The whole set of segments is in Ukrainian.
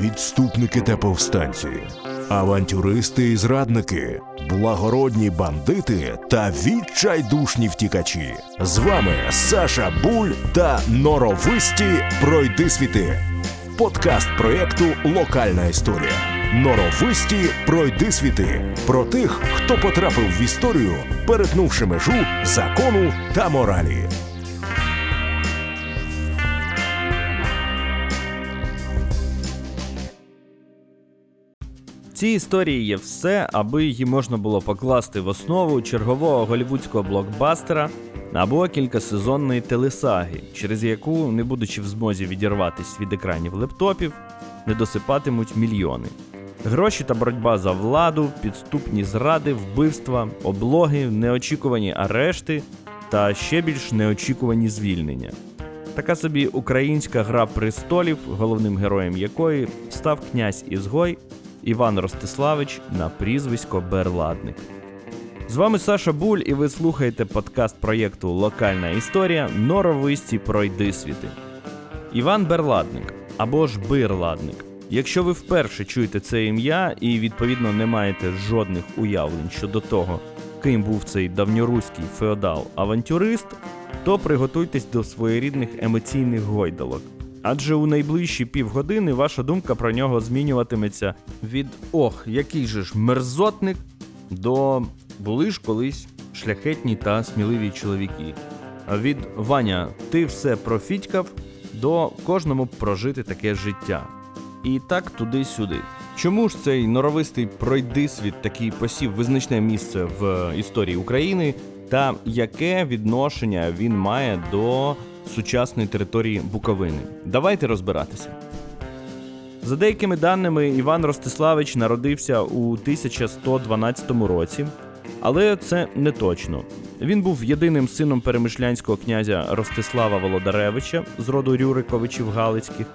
відступники та повстанці, авантюристи і зрадники, благородні бандити та відчайдушні втікачі. З вами Саша Буль та норовисті пройдисвіти. Подкаст проєкту Локальна історія. Норовисті пройдисвіти про тих, хто потрапив в історію, перетнувши межу закону та моралі. Цій історії є все, аби її можна було покласти в основу чергового голівудського блокбастера або кількасезонної телесаги, через яку, не будучи в змозі відірватися від екранів лептопів, не досипатимуть мільйони. Гроші та боротьба за владу, підступні зради, вбивства, облоги, неочікувані арешти та ще більш неочікувані звільнення. Така собі українська гра престолів, головним героєм якої став князь Ізгой Іван Ростиславич на прізвисько Берладник. З вами Саша Буль, і ви слухаєте подкаст проєкту Локальна історія Норовисті пройдисвіти. Іван Берладник або ж Бирладник. Якщо ви вперше чуєте це ім'я і відповідно не маєте жодних уявлень щодо того, ким був цей давньоруський феодал-авантюрист, то приготуйтесь до своєрідних емоційних гойдалок. Адже у найближчі півгодини ваша думка про нього змінюватиметься від ох, який же ж мерзотник до були ж колись шляхетні та сміливі чоловіки. Від Ваня, ти все профітькав до кожному прожити таке життя. І так туди-сюди. Чому ж цей норовистий пройдисвіт такий посів визначне місце в історії України, та яке відношення він має до сучасної території Буковини? Давайте розбиратися. За деякими даними, Іван Ростиславич народився у 1112 році, але це не точно. Він був єдиним сином перемишлянського князя Ростислава Володаревича з роду Рюриковичів Галицьких,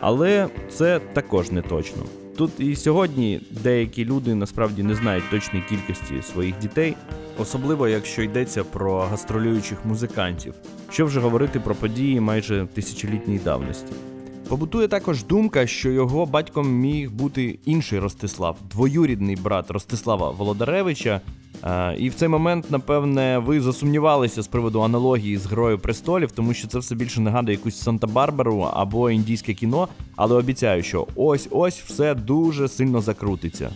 але це також не точно. Тут і сьогодні деякі люди насправді не знають точної кількості своїх дітей, особливо якщо йдеться про гастролюючих музикантів, що вже говорити про події майже тисячолітньої давності. Побутує також думка, що його батьком міг бути інший Ростислав, двоюрідний брат Ростислава Володаревича. Е, І в цей момент, напевне, ви засумнівалися з приводу аналогії з Грою престолів, тому що це все більше нагадує якусь Санта-Барбару або індійське кіно, але обіцяю, що ось-ось все дуже сильно закрутиться.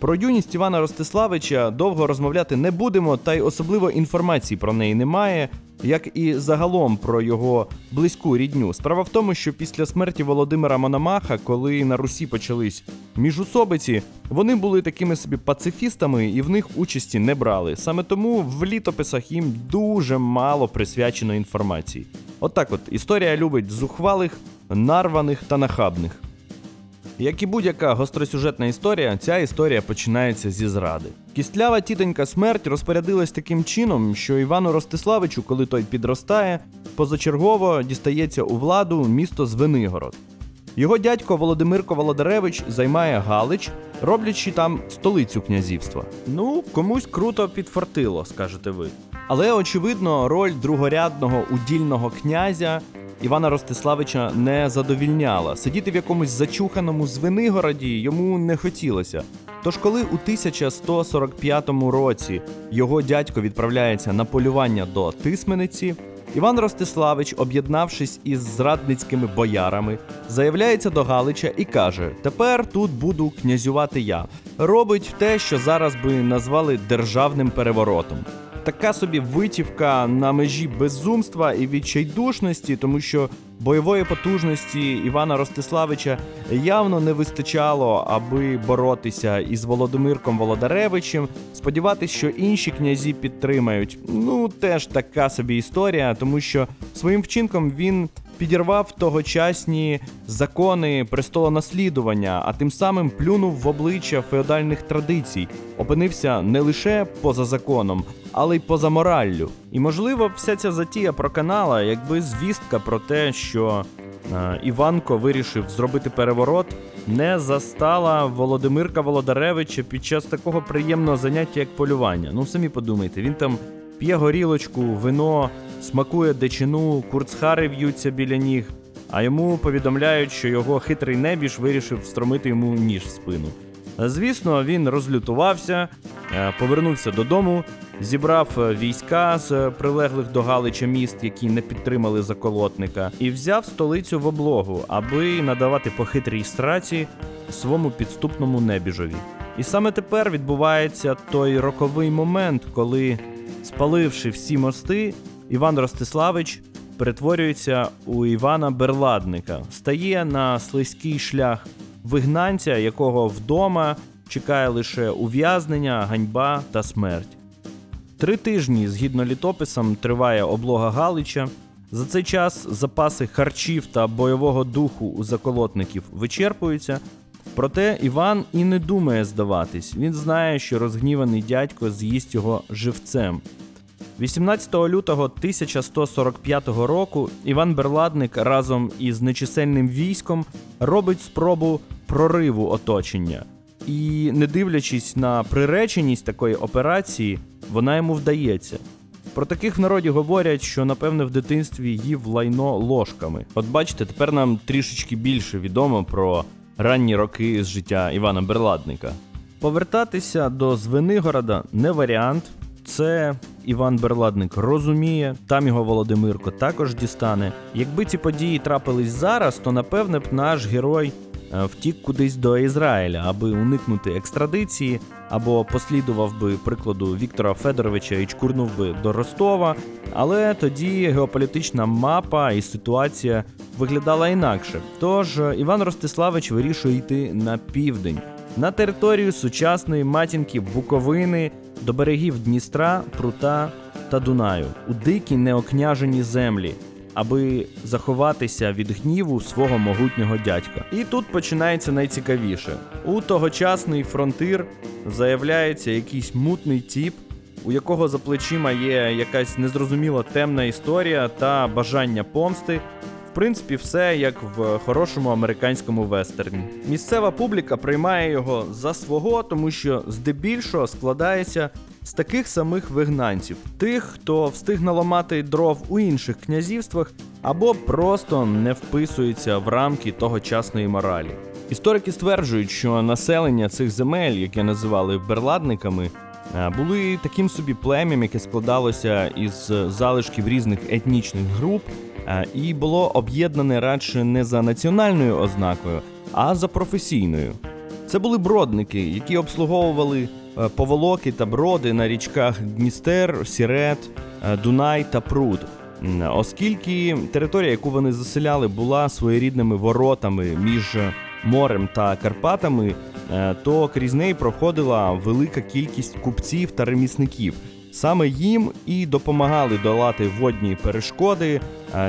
Про юність Івана Ростиславича довго розмовляти не будемо, та й особливо інформації про неї немає, як і загалом про його близьку рідню. Справа в тому, що після смерті Володимира Мономаха, коли на Русі почались міжусобиці, вони були такими собі пацифістами і в них участі не брали. Саме тому в літописах їм дуже мало присвячено інформації. Отак от, історія любить зухвалих, нарваних та нахабних. Як і будь-яка гостросюжетна історія, ця історія починається зі зради. Кістлява тітонька смерть розпорядилась таким чином, що Івану Ростиславичу, коли той підростає, позачергово дістається у владу місто Звенигород. Його дядько Володимирко Володаревич займає Галич, роблячи там столицю князівства. Ну, комусь круто підфартило, скажете ви. Але очевидно, роль другорядного удільного князя Івана Ростиславича не задовільняла. Сидіти в якомусь зачуханому Звенигороді йому не хотілося. Тож, коли у 1145 році його дядько відправляється на полювання до Тисмениці, Іван Ростиславич, об'єднавшись із зрадницькими боярами, заявляється до Галича і каже: Тепер тут буду князювати я. Робить те, що зараз би назвали державним переворотом. Така собі витівка на межі безумства і відчайдушності, тому що бойової потужності Івана Ростиславича явно не вистачало, аби боротися із Володимирком Володаревичем. Сподіватися, що інші князі підтримають. Ну теж така собі історія, тому що своїм вчинком він підірвав тогочасні закони престолонаслідування, а тим самим плюнув в обличчя феодальних традицій, опинився не лише поза законом, але й поза мораллю. І можливо, вся ця затія проканала, якби звістка про те, що е, Іванко вирішив зробити переворот, не застала Володимирка Володаревича під час такого приємного заняття, як полювання. Ну самі подумайте, він там п'є горілочку, вино, смакує дичину, курцхари в'ються біля ніг. а йому повідомляють, що його хитрий небіж вирішив встромити йому ніж в спину. Звісно, він розлютувався, е, повернувся додому, зібрав е, війська з е, прилеглих до Галича міст, які не підтримали заколотника, і взяв столицю в облогу, аби надавати по хитрій страці своєму підступному небіжові. І саме тепер відбувається той роковий момент, коли, спаливши всі мости, Іван Ростиславич перетворюється у Івана Берладника, стає на слизький шлях вигнанця, якого вдома чекає лише ув'язнення, ганьба та смерть. Три тижні, згідно літописам, триває облога Галича. За цей час запаси харчів та бойового духу у заколотників вичерпуються. Проте Іван і не думає здаватись. Він знає, що розгніваний дядько з'їсть його живцем. 18 лютого 1145 року Іван Берладник разом із нечисельним військом робить спробу прориву оточення. І, не дивлячись на приреченість такої операції, вона йому вдається. Про таких в народі говорять, що напевне в дитинстві їв лайно ложками. От бачите, тепер нам трішечки більше відомо про ранні роки з життя Івана Берладника. Повертатися до Звенигорода не варіант. Це Іван Берладник розуміє, там його Володимирко також дістане. Якби ці події трапились зараз, то напевне б наш герой е, втік кудись до Ізраїля, аби уникнути екстрадиції, або послідував би прикладу Віктора Федоровича і чкурнув би до Ростова. Але тоді геополітична мапа і ситуація виглядала інакше. Тож е, Іван Ростиславич вирішує йти на південь, на територію сучасної матінки Буковини до берегів Дністра, Прута та Дунаю у дикі неокняжені землі, аби заховатися від гніву свого могутнього дядька. І тут починається найцікавіше: у тогочасний фронтир заявляється якийсь мутний тіп. У якого за плечима є якась незрозуміла темна історія та бажання помсти, в принципі, все як в хорошому американському вестерні. Місцева публіка приймає його за свого, тому що здебільшого складається з таких самих вигнанців, тих, хто встиг наламати дров у інших князівствах, або просто не вписується в рамки тогочасної моралі. Історики стверджують, що населення цих земель, яке називали берладниками, е, були таким собі плем'ям, яке складалося із залишків різних етнічних груп, і було об'єднане радше не за національною ознакою, а за професійною. Це були бродники, які обслуговували е, поволоки та броди на річках Дністер, Сірет, е, Дунай та Пруд. Оскільки територія, яку вони заселяли, була своєрідними воротами між морем та Карпатами, е, то крізь неї проходила велика кількість купців та ремісників. Саме їм і допомагали долати водні перешкоди е,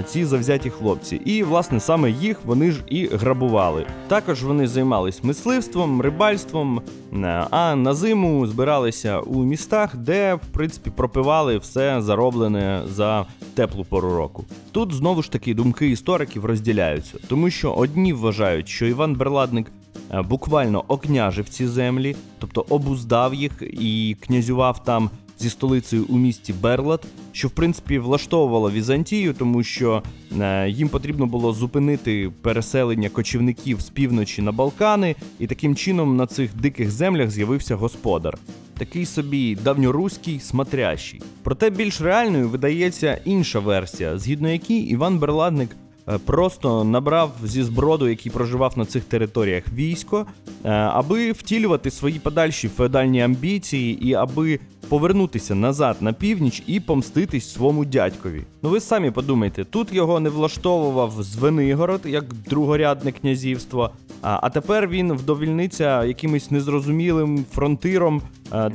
ці завзяті хлопці. І, власне, саме їх вони ж і грабували. Також вони займались мисливством, рибальством, е, а на зиму збиралися у містах, де, в принципі, пропивали все зароблене за теплу пору року. Тут знову ж таки думки істориків розділяються, тому що одні вважають, що Іван Берладник е, буквально окняжив ці землі, тобто обуздав їх і князював там зі столицею у місті Берлат, що в принципі влаштовувало Візантію, тому що е, їм потрібно було зупинити переселення кочівників з півночі на Балкани, і таким чином на цих диких землях з'явився господар. Такий собі давньоруський смотрящий. Проте більш реальною видається інша версія, згідно якій Іван Берладник просто набрав зі зброду, який проживав на цих територіях, військо, е, аби втілювати свої подальші феодальні амбіції і аби повернутися назад на північ і помститись своєму дядькові. Ну ви самі подумайте, тут його не влаштовував Звенигород як другорядне князівство. А, тепер він вдовільниться якимось незрозумілим фронтиром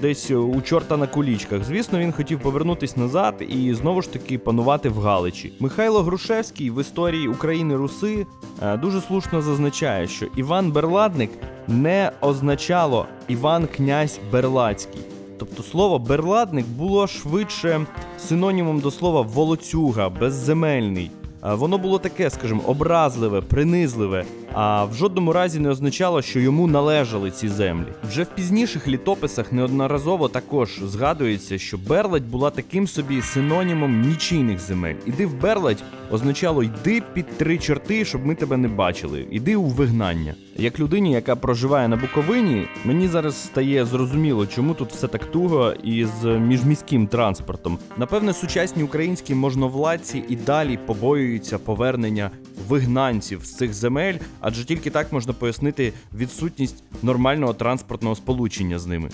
десь у чорта на кулічках. Звісно, він хотів повернутись назад і знову ж таки панувати в Галичі. Михайло Грушевський в історії України Руси дуже слушно зазначає, що Іван Берладник не означало Іван князь Берлацький. Тобто слово берладник було швидше синонімом до слова волоцюга, безземельний. Воно було таке, скажімо, образливе, принизливе. А в жодному разі не означало, що йому належали ці землі. Вже в пізніших літописах неодноразово також згадується, що Берладь була таким собі синонімом нічийних земель. Іди в Берладь означало йди під три чорти, щоб ми тебе не бачили. Іди у вигнання. Як людині, яка проживає на Буковині, мені зараз стає зрозуміло, чому тут все так туго із міжміським транспортом. Напевне, сучасні українські можновладці і далі побоюються повернення вигнанців з цих земель, адже тільки так можна пояснити відсутність нормального транспортного сполучення з ними.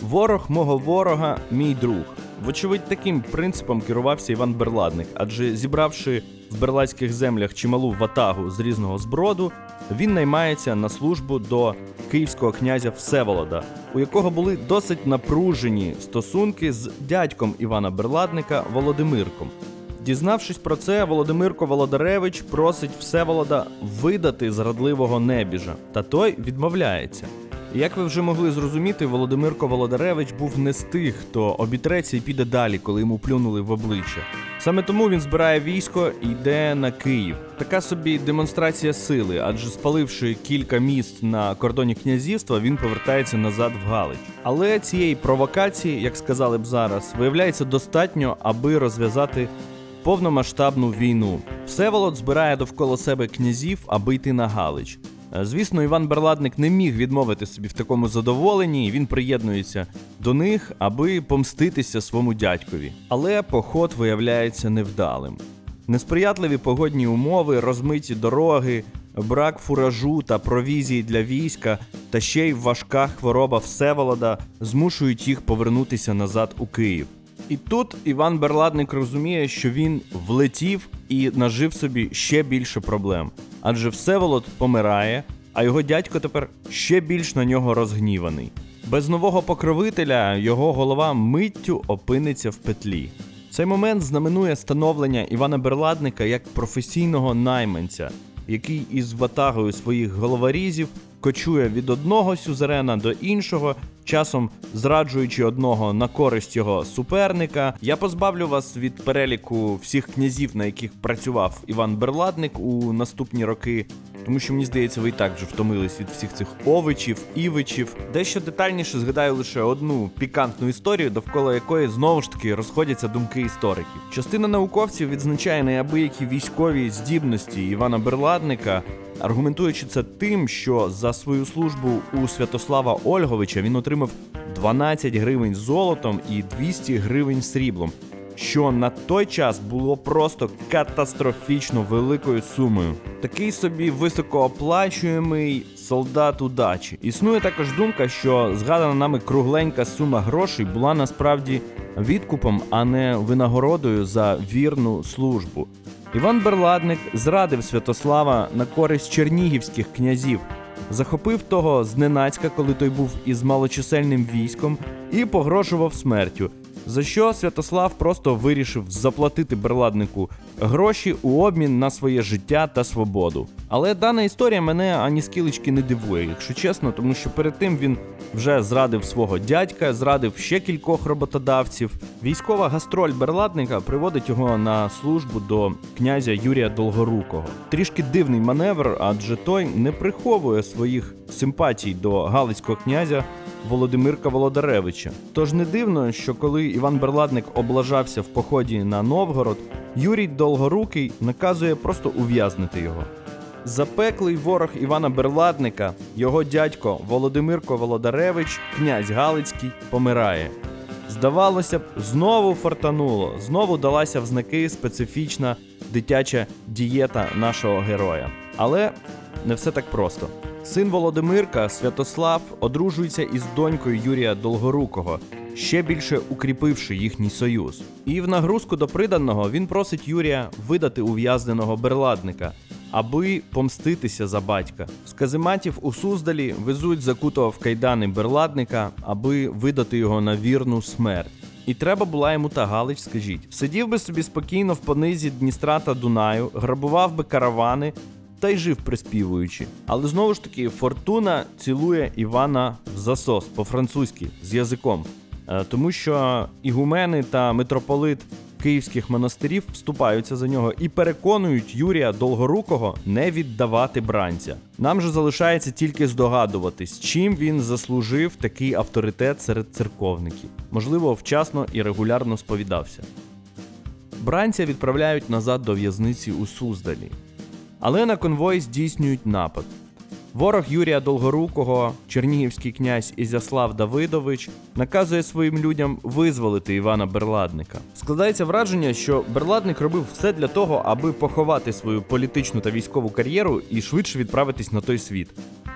Ворог мого ворога мій друг. Вочевидь, таким принципом керувався Іван Берладник, адже зібравши в берлацьких землях чималу ватагу з різного зброду, він наймається на службу до київського князя Всеволода, у якого були досить напружені стосунки з дядьком Івана Берладника Володимирком. Дізнавшись про це, Володимирко Володаревич просить Всеволода видати зрадливого небіжа, та той відмовляється. Як ви вже могли зрозуміти, Володимирко Володаревич був не з тих, хто обітреться і піде далі, коли йому плюнули в обличчя. Саме тому він збирає військо і йде на Київ. Така собі демонстрація сили, адже спаливши кілька міст на кордоні князівства, він повертається назад в Галич. Але цієї провокації, як сказали б зараз, виявляється достатньо, аби розв'язати повномасштабну війну. Всеволод збирає довкола себе князів, аби йти на Галич. Е, Звісно, Іван Берладник не міг відмовити собі в такому задоволенні, і він приєднується до них, аби помститися своєму дядькові. Але поход виявляється невдалим. Несприятливі погодні умови, розмиті дороги, брак фуражу та провізії для війська, та ще й важка хвороба Всеволода змушують їх повернутися назад у Київ. І тут Іван Берладник розуміє, що він влетів і нажив собі ще більше проблем. Адже Всеволод помирає, а його дядько тепер ще більш на нього розгніваний. Без нового покровителя його голова миттю опиниться в петлі. Цей момент знаменує становлення Івана Берладника як професійного найманця, який із ватагою своїх головорізів кочує від одного сюзерена до іншого, часом зраджуючи одного на користь його суперника. Я позбавлю вас від переліку всіх князів, на яких працював Іван Берладник у наступні роки. Тому що мені здається, ви і так вже втомились від всіх цих овичів, івичів. Дещо детальніше згадаю лише одну пікантну історію, довкола якої знову ж таки розходяться думки істориків. Частина науковців відзначає неабиякі військові здібності Івана Берладника, аргументуючи це тим, що за свою службу у Святослава Ольговича він отримав 12 гривень золотом і 200 гривень сріблом. Що на той час було просто катастрофічно великою сумою. Такий собі високооплачуємий солдат удачі. Існує також думка, що згадана нами кругленька сума грошей була насправді відкупом, а не винагородою за вірну службу. Іван Берладник зрадив Святослава на користь чернігівських князів, захопив того зненацька, коли той був із малочисельним військом, і погрожував смертю. За що Святослав просто вирішив заплатити берладнику гроші у обмін на своє життя та свободу. Але дана історія мене ані скілечки не дивує, якщо чесно, тому що перед тим він вже зрадив свого дядька, зрадив ще кількох роботодавців. Військова гастроль берладника приводить його на службу до князя Юрія Долгорукого. Трішки дивний маневр, адже той не приховує своїх симпатій до галицького князя Володимирка Володаревича. Тож не дивно, що коли Іван Берладник облажався в поході на Новгород, Юрій Долгорукий наказує просто ув'язнити його. Запеклий ворог Івана Берладника, його дядько Володимирко Володаревич, князь Галицький, помирає. Здавалося б, знову фортануло, знову далася в знаки специфічна дитяча дієта нашого героя. Але не все так просто. Син Володимирка Святослав одружується із донькою Юрія Долгорукого, ще більше укріпивши їхній союз. І в нагрузку до приданого він просить Юрія видати ув'язненого берладника, аби помститися за батька. З казематів у Суздалі везуть закутого в кайдани берладника, аби видати його на вірну смерть. І треба була йому та Галич, скажіть. Сидів би собі спокійно в понизі Дністра та Дунаю, грабував би каравани та й жив приспівуючи. Але знову ж таки, фортуна цілує Івана в засос по-французьки з язиком. Е, Тому що ігумени та митрополит київських монастирів вступаються за нього і переконують Юрія Долгорукого не віддавати бранця. Нам же залишається тільки здогадуватись, чим він заслужив такий авторитет серед церковників. Можливо, вчасно і регулярно сповідався. Бранця відправляють назад до в'язниці у Суздалі. Але на конвой здійснюють напад. Ворог Юрія Долгорукого, чернігівський князь Ізяслав Давидович, наказує своїм людям визволити Івана Берладника. Складається враження, що Берладник робив все для того, аби поховати свою політичну та військову кар'єру і швидше відправитись на той світ.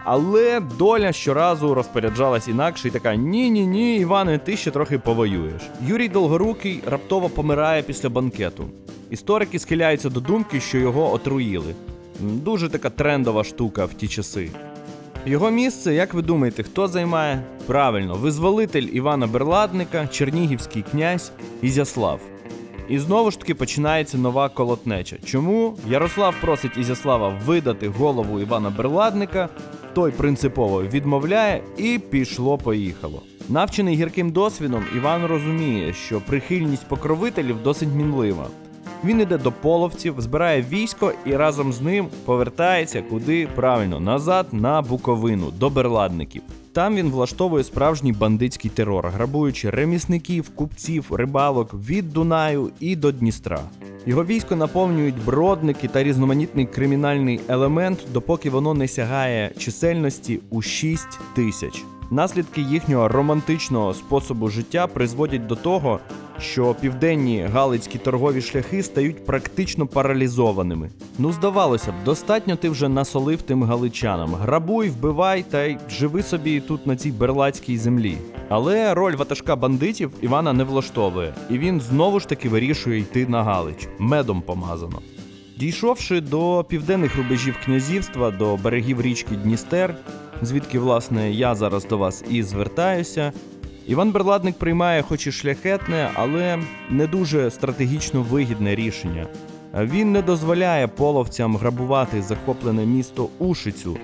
Але доля щоразу розпоряджалась інакше і така: ні, ні, ні, Іване, ти ще трохи повоюєш. Юрій Долгорукий раптово помирає після банкету. Історики схиляються до думки, що його отруїли. Дуже така трендова штука в ті часи. Його місце, як ви думаєте, хто займає? Правильно, визволитель Івана Берладника, чернігівський князь Ізяслав. І знову ж таки починається нова колотнеча. Чому Ярослав просить Ізяслава видати голову Івана Берладника, той принципово відмовляє, і пішло-поїхало. Навчений гірким досвідом, Іван розуміє, що прихильність покровителів досить мінлива. Він іде до половців, збирає військо і разом з ним повертається куди правильно назад на Буковину до берладників. Там він влаштовує справжній бандитський терор, грабуючи ремісників, купців, рибалок від Дунаю і до Дністра. Його військо наповнюють бродники та різноманітний кримінальний елемент, допоки воно не сягає чисельності у 6 тисяч. Наслідки їхнього романтичного способу життя призводять до того, що південні галицькі торгові шляхи стають практично паралізованими. Ну, здавалося б, достатньо ти вже насолив тим галичанам. Грабуй, вбивай та й живи собі тут на цій берлацькій землі. Але роль ватажка бандитів Івана не влаштовує, і він знову ж таки вирішує йти на Галич. Медом помазано. Дійшовши до південних рубежів князівства, до берегів річки Дністер, звідки, власне, я зараз до вас і звертаюся, Іван Берладник приймає хоч і шляхетне, але не дуже стратегічно вигідне рішення. Він не дозволяє половцям грабувати захоплене місто Ушицю,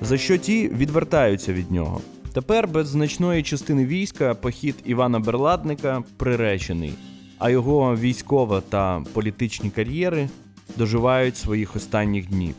за що ті відвертаються від нього. Тепер без значної частини війська похід Івана Берладника приречений, а його військова та політичні кар'єри доживають своїх останніх днів.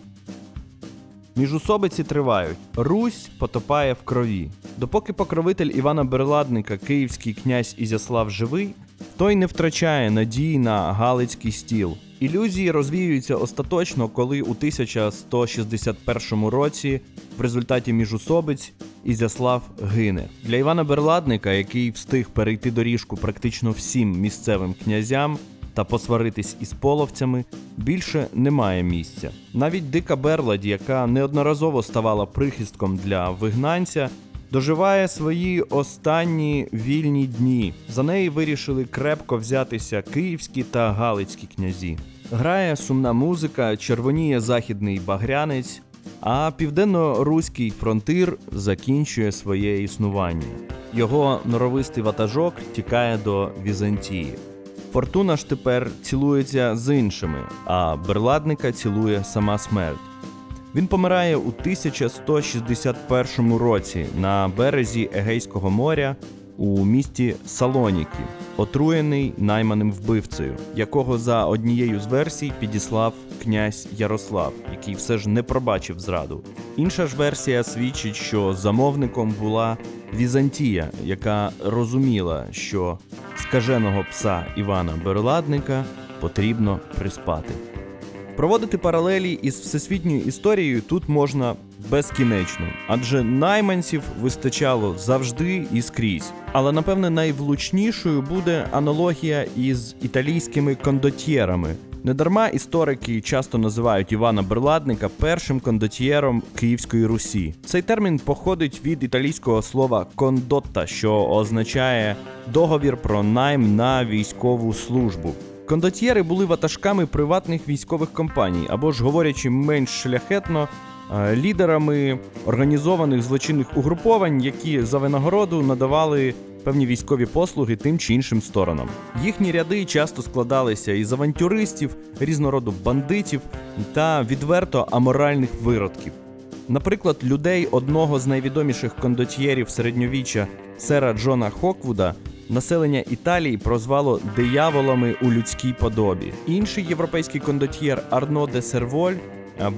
Міжусобиці тривають. Русь потопає в крові. Допоки покровитель Івана Берладника, київський князь Ізяслав живий, той не втрачає надії на Галицький стіл. Ілюзії розвіюються остаточно, коли у 1161 році в результаті міжусобиць Ізяслав гине. Для Івана Берладника, який встиг перейти доріжку практично всім місцевим князям, та посваритись із половцями більше немає місця. Навіть дика Берладь, яка неодноразово ставала прихистком для вигнанця, доживає свої останні вільні дні. За неї вирішили крепко взятися київські та галицькі князі. Грає сумна музика, червоніє західний багрянець, а південно-руський фронтир закінчує своє існування. Його норовистий ватажок тікає до Візантії. Фортуна ж тепер цілується з іншими, а берладника цілує сама смерть. Він помирає у 1161 році на березі Егейського моря у місті Салоніки, отруєний найманим вбивцею, якого за однією з версій підіслав князь Ярослав, який все ж не пробачив зраду. Інша ж версія свідчить, що замовником була Візантія, яка розуміла, що скаженого пса Івана Берладника потрібно приспати. Проводити паралелі із всесвітньою історією тут можна безкінечно, адже найманців вистачало завжди і скрізь. Але напевне найвлучнішою буде аналогія із італійськими кондотьєрами. Недарма історики часто називають Івана Берладника першим кондотьєром Київської Русі. Цей термін походить від італійського слова кондотта, що означає договір про найм на військову службу. Кондотьєри були ватажками приватних військових компаній, або ж говорячи менш шляхетно, е, лідерами організованих злочинних угруповань, які за винагороду надавали певні військові послуги тим чи іншим сторонам. Їхні ряди часто складалися із авантюристів, різнороду бандитів та відверто аморальних виродків. Наприклад, людей одного з найвідоміших кондотьєрів середньовіччя сера Джона Хоквуда населення Італії прозвало дияволами у людській подобі. Інший європейський кондотьєр Арно де Серволь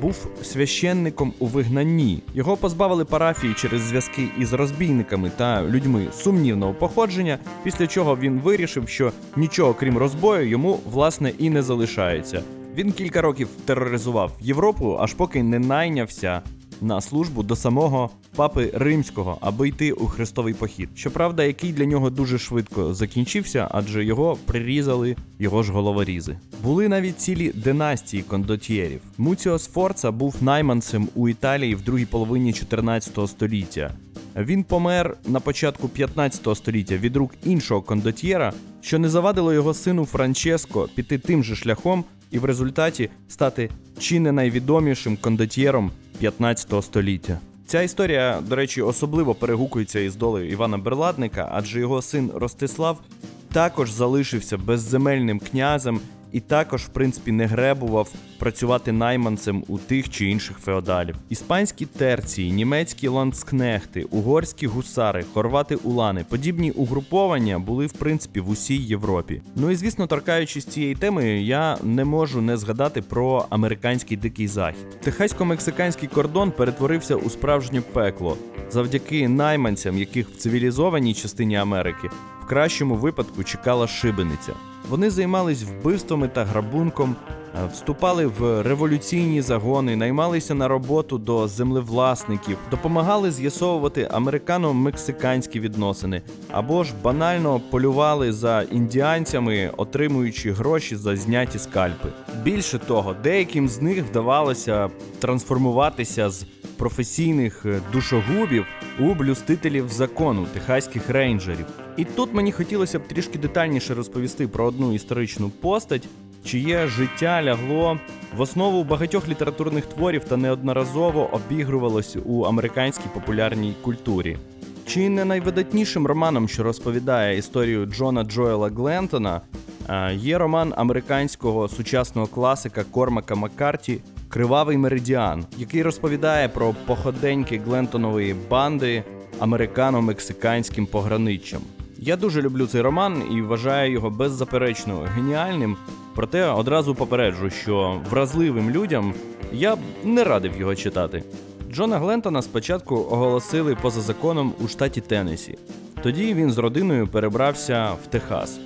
був священником у вигнанні. Його позбавили парафії через зв'язки із розбійниками та людьми сумнівного походження, після чого він вирішив, що нічого крім розбою йому власне і не залишається. Він кілька років тероризував Європу, аж поки не найнявся на службу до самого папи римського, аби йти у хрестовий похід. Щоправда, який для нього дуже швидко закінчився, адже його прирізали його ж головорізи. Були навіть цілі династії кондотьєрів. Муціо Сфорца був найманцем у Італії в другій половині 14 століття. Він помер на початку 15 століття від рук іншого кондотьєра, що не завадило його сину Франческо піти тим же шляхом і в результаті стати чи не найвідомішим кондотьєром 15 століття. Ця історія, до речі, особливо перегукується із долею Івана Берладника, адже його син Ростислав також залишився безземельним князем і також, в принципі, не гребував працювати найманцем у тих чи інших феодалів. Іспанські терції, німецькі ландскнехти, угорські гусари, хорвати улани, подібні угруповання були в принципі в усій Європі. Ну і звісно, торкаючись цієї теми, я не можу не згадати про американський дикий захід. Техасько-мексиканський кордон перетворився у справжнє пекло завдяки найманцям, яких в цивілізованій частині Америки в кращому випадку чекала шибениця. Вони займались вбивствами та грабунком, е, вступали в революційні загони, наймалися на роботу до землевласників, допомагали з'ясовувати американо-мексиканські відносини, або ж банально полювали за індіанцями, отримуючи гроші за зняті скальпи. Більше того, деяким з них вдавалося трансформуватися з професійних е, душогубів у блюстителів закону техаських рейнджерів. І тут мені хотілося б трішки детальніше розповісти про одну історичну постать, чиє життя лягло в основу багатьох літературних творів та неодноразово обігрувалось у американській популярній культурі. Чи не найвидатнішим романом, що розповідає історію Джона Джоела Глентона, є роман американського сучасного класика Кормака Маккарті Кривавий меридіан, який розповідає про походеньки Глентонової банди американо-мексиканським пограниччям. Я дуже люблю цей роман і вважаю його беззаперечно геніальним. Проте одразу попереджу, що вразливим людям я б не радив його читати. Джона Глентона спочатку оголосили поза законом у штаті Теннессі. Тоді він з родиною перебрався в Техас.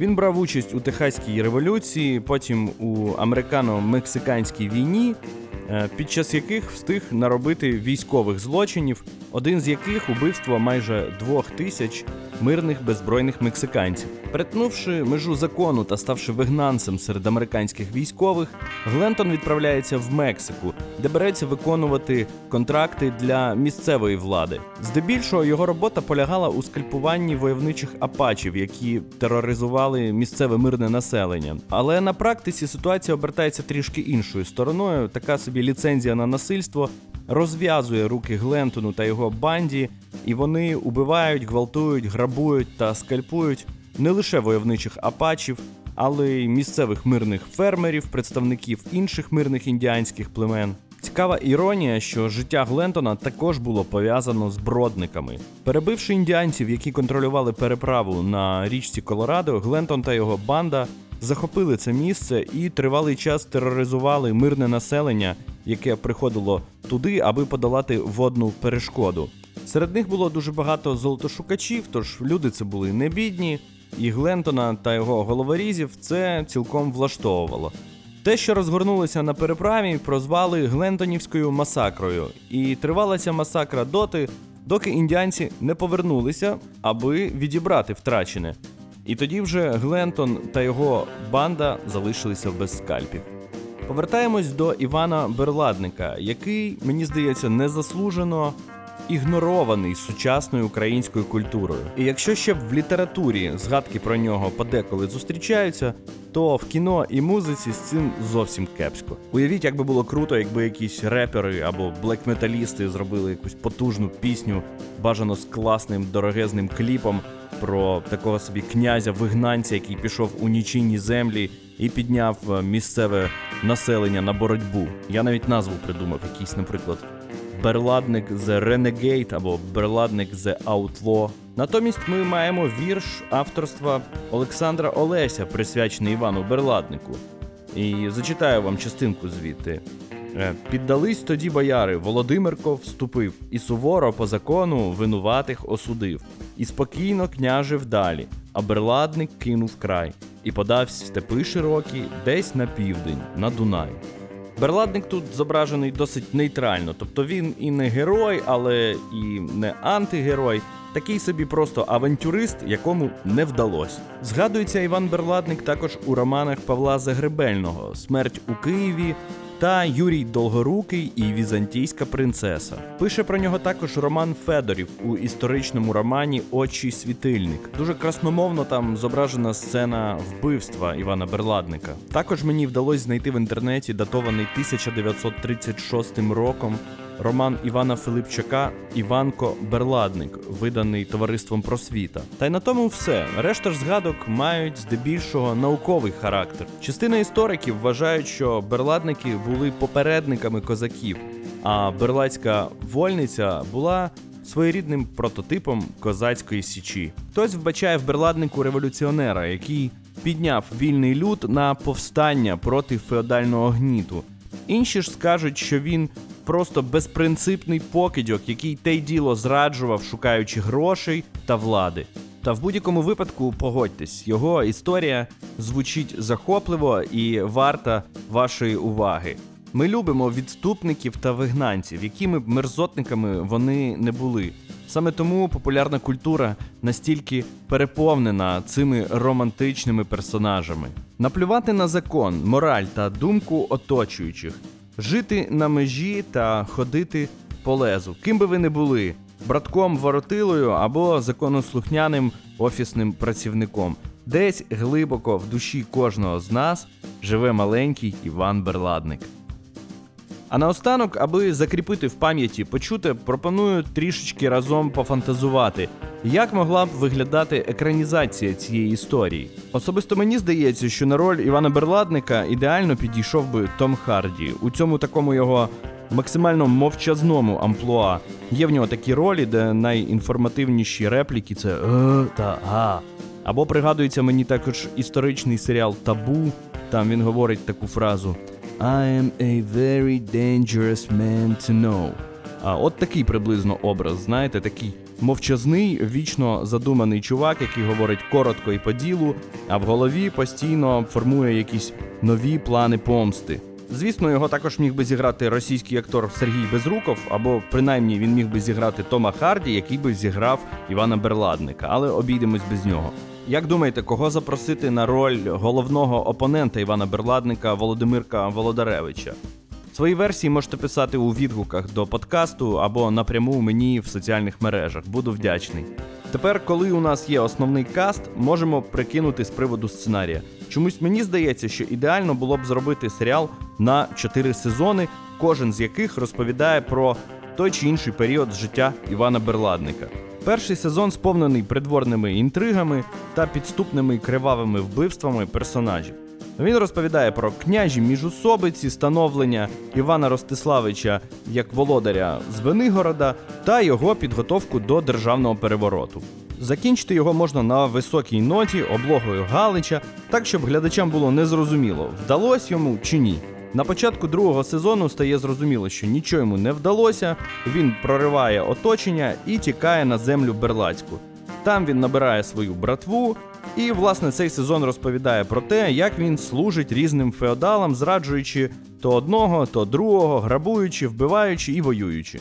Він брав участь у Техаській революції, потім у американо-мексиканській війні, е, під час яких встиг наробити військових злочинів, один з яких убивство майже двох тисяч мирних беззбройних мексиканців. Перетнувши межу закону та ставши вигнанцем серед американських військових, Глентон відправляється в Мексику, де береться виконувати контракти для місцевої влади. Здебільшого його робота полягала у скальпуванні войовничих апачів, які тероризували місцеве мирне населення. Але на практиці ситуація обертається трішки іншою стороною. Така собі ліцензія на насильство розв'язує руки Глентону та його банді, і вони убивають, гвалтують, грабують та скальпують не лише войовничих апачів, але й місцевих мирних фермерів, представників інших мирних індіанських племен. Цікава іронія, що життя Глентона також було пов'язано з бродниками. Перебивши індіанців, які контролювали переправу на річці Колорадо, Глентон та його банда захопили це місце і тривалий час тероризували мирне населення, яке приходило туди, аби подолати водну перешкоду. Серед них було дуже багато золотошукачів, тож люди це були не бідні, і Глентона та його головорізів це цілком влаштовувало. Те, що розгорнулося на переправі, прозвали Глентонівською масакрою, і тривала ця масакра доти, доки індіанці не повернулися, аби відібрати втрачене. І тоді вже Глентон та його банда залишилися без скальпів. Повертаємось до Івана Берладника, який, мені здається, незаслужено ігнорований сучасною українською культурою. І якщо ще в літературі згадки про нього подеколи зустрічаються, то в кіно і музиці з цим зовсім кепсько. Уявіть, як би було круто, якби якісь репери або блекметалісти зробили якусь потужну пісню, бажано з класним дорогезним кліпом про такого собі князя-вигнанця, який пішов у нічинні землі і підняв е, місцеве населення на боротьбу. Я навіть назву придумав, якийсь, наприклад, Берладник The Renegade або Берладник The Outlaw. Натомість ми маємо вірш авторства Олександра Олеся, присвячений Івану Берладнику. І зачитаю вам частинку звідти. Е, Піддались тоді бояри, Володимирко вступив, і суворо по закону винуватих осудив, і спокійно княжив далі, а берладник кинув край, і подався в степи широкі, десь на південь, на Дунай. Берладник тут зображений досить нейтрально, тобто він і не герой, але і не антигерой. Такий собі просто авантюрист, якому не вдалося. Згадується Іван Берладник також у романах Павла Загребельного Смерть у Києві та Юрій Долгорукий і Візантійська принцеса. Пише про нього також Роман Федорів у історичному романі Очі світильник. Дуже красномовно там зображена сцена вбивства Івана Берладника. Також мені вдалося знайти в інтернеті датований 1936 роком роман Івана Филипчака Іванко Берладник, виданий товариством Просвіта. Та й на тому все. Решта ж згадок мають здебільшого науковий характер. Частина істориків вважають, що берладники були попередниками козаків, а берлацька вольниця була своєрідним прототипом козацької січі. Хтось вбачає в берладнику революціонера, який підняв вільний люд на повстання проти феодального гніту. Інші ж скажуть, що він просто безпринципний покидьок, який те й діло зраджував, шукаючи грошей та влади. Та в будь-якому випадку погодьтесь, його історія звучить захопливо і варта вашої уваги. Ми любимо відступників та вигнанців, якими б мерзотниками вони не були. Саме тому популярна культура настільки переповнена цими романтичними персонажами. Наплювати на закон, мораль та думку оточуючих, жити на межі та ходити по лезу, ким би ви не були, братком воротилою або законослухняним офісним працівником. Десь глибоко в душі кожного з нас живе маленький Іван Берладник. А наостанок, аби закріпити в пам'яті почуте, пропоную трішечки разом пофантазувати, як могла б виглядати екранізація цієї історії. Особисто мені здається, що на роль Івана Берладника ідеально підійшов би Том Харді у цьому такому його максимально мовчазному амплуа. Є в нього такі ролі, де найінформативніші репліки це е та га. Або пригадується мені також історичний серіал Табу. Там він говорить таку фразу I am a very dangerous man to know. А от такий приблизно образ, знаєте, такий мовчазний, вічно задуманий чувак, який говорить коротко і по ділу, а в голові постійно формує якісь нові плани помсти. Звісно, його також міг би зіграти російський актор Сергій Безруков, або принаймні він міг би зіграти Тома Харді, який би зіграв Івана Берладника, але обійдемось без нього. Як думаєте, кого запросити на роль головного опонента Івана Берладника Володимирка Володаревича? Свої версії можете писати у відгуках до подкасту або напряму мені в соціальних мережах. Буду вдячний. Тепер, коли у нас є основний каст, можемо прикинути з приводу сценарія. Чомусь мені здається, що ідеально було б зробити серіал на 4 сезони, кожен з яких розповідає про той чи інший період життя Івана Берладника. Перший сезон сповнений придворними інтригами та підступними кривавими вбивствами персонажів. Він розповідає про княжі міжусобиці, становлення Івана Ростиславича як володаря з Венигорода та його підготовку до державного перевороту. Закінчити його можна на високій ноті облогою Галича, так щоб глядачам було незрозуміло, вдалося йому чи ні. На початку другого сезону стає зрозуміло, що нічого йому не вдалося. Він прориває оточення і тікає на землю Берлацьку. Там він набирає свою братву, і власне цей сезон розповідає про те, як він служить різним феодалам, зраджуючи то одного, то другого, грабуючи, вбиваючи і воюючи.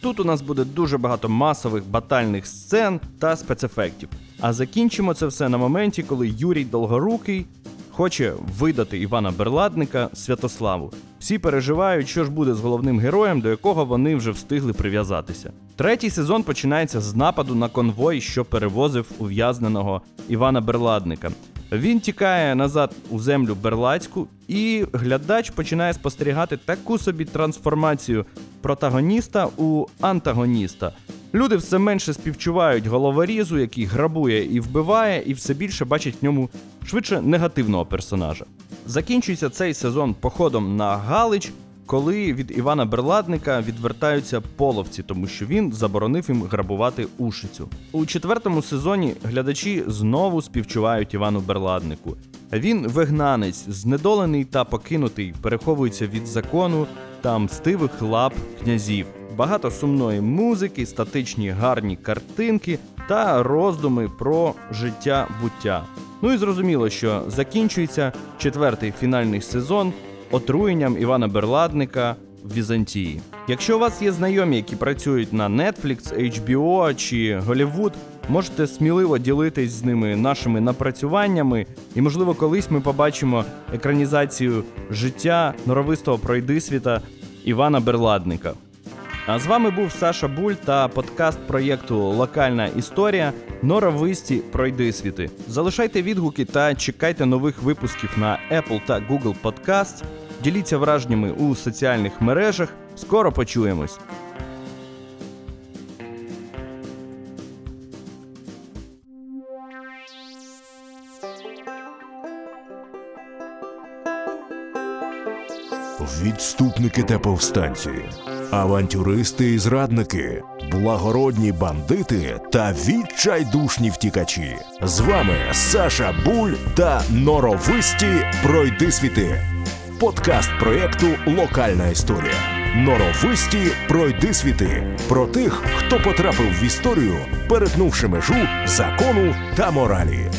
Тут у нас буде дуже багато масових батальних сцен та спецефектів. А закінчимо це все на моменті, коли Юрій Долгорукий хоче видати Івана Берладника Святославу. Всі переживають, що ж буде з головним героєм, до якого вони вже встигли прив'язатися. Третій сезон починається з нападу на конвой, що перевозив ув'язненого Івана Берладника. Він тікає назад у землю Берлацьку, і глядач починає спостерігати таку собі трансформацію протагоніста у антагоніста. Люди все менше співчувають головорізу, який грабує і вбиває, і все більше бачать в ньому швидше негативного персонажа. Закінчується цей сезон походом на Галич, коли від Івана Берладника відвертаються половці, тому що він заборонив їм грабувати Ушицю. У четвертому сезоні глядачі знову співчувають Івану Берладнику. Він вигнанець, знедолений та покинутий, переховується від закону та мстивих лап князів. Багато сумної музики, статичні гарні картинки та роздуми про життя буття. Ну і зрозуміло, що закінчується четвертий фінальний сезон отруєнням Івана Берладника в Візантії. Якщо у вас є знайомі, які працюють на Netflix, HBO чи Голлівуд, можете сміливо ділитись з ними нашими напрацюваннями, і можливо колись ми побачимо екранізацію життя норовистого пройдисвіта Івана Берладника. А з вами був Саша Буль та подкаст проєкту Локальна історія Норовисті пройдисвіти. Залишайте відгуки та чекайте нових випусків на Apple та Google Podcast. Діліться враженнями у соціальних мережах. Скоро почуємось. Відступники та повстанці, авантюристи і зрадники, благородні бандити та відчайдушні втікачі. З вами Саша Буль та норовисті пройдисвіти. Подкаст проєкту Локальна історія. Норовисті пройдисвіти про тих, хто потрапив в історію, перетнувши межу закону та моралі.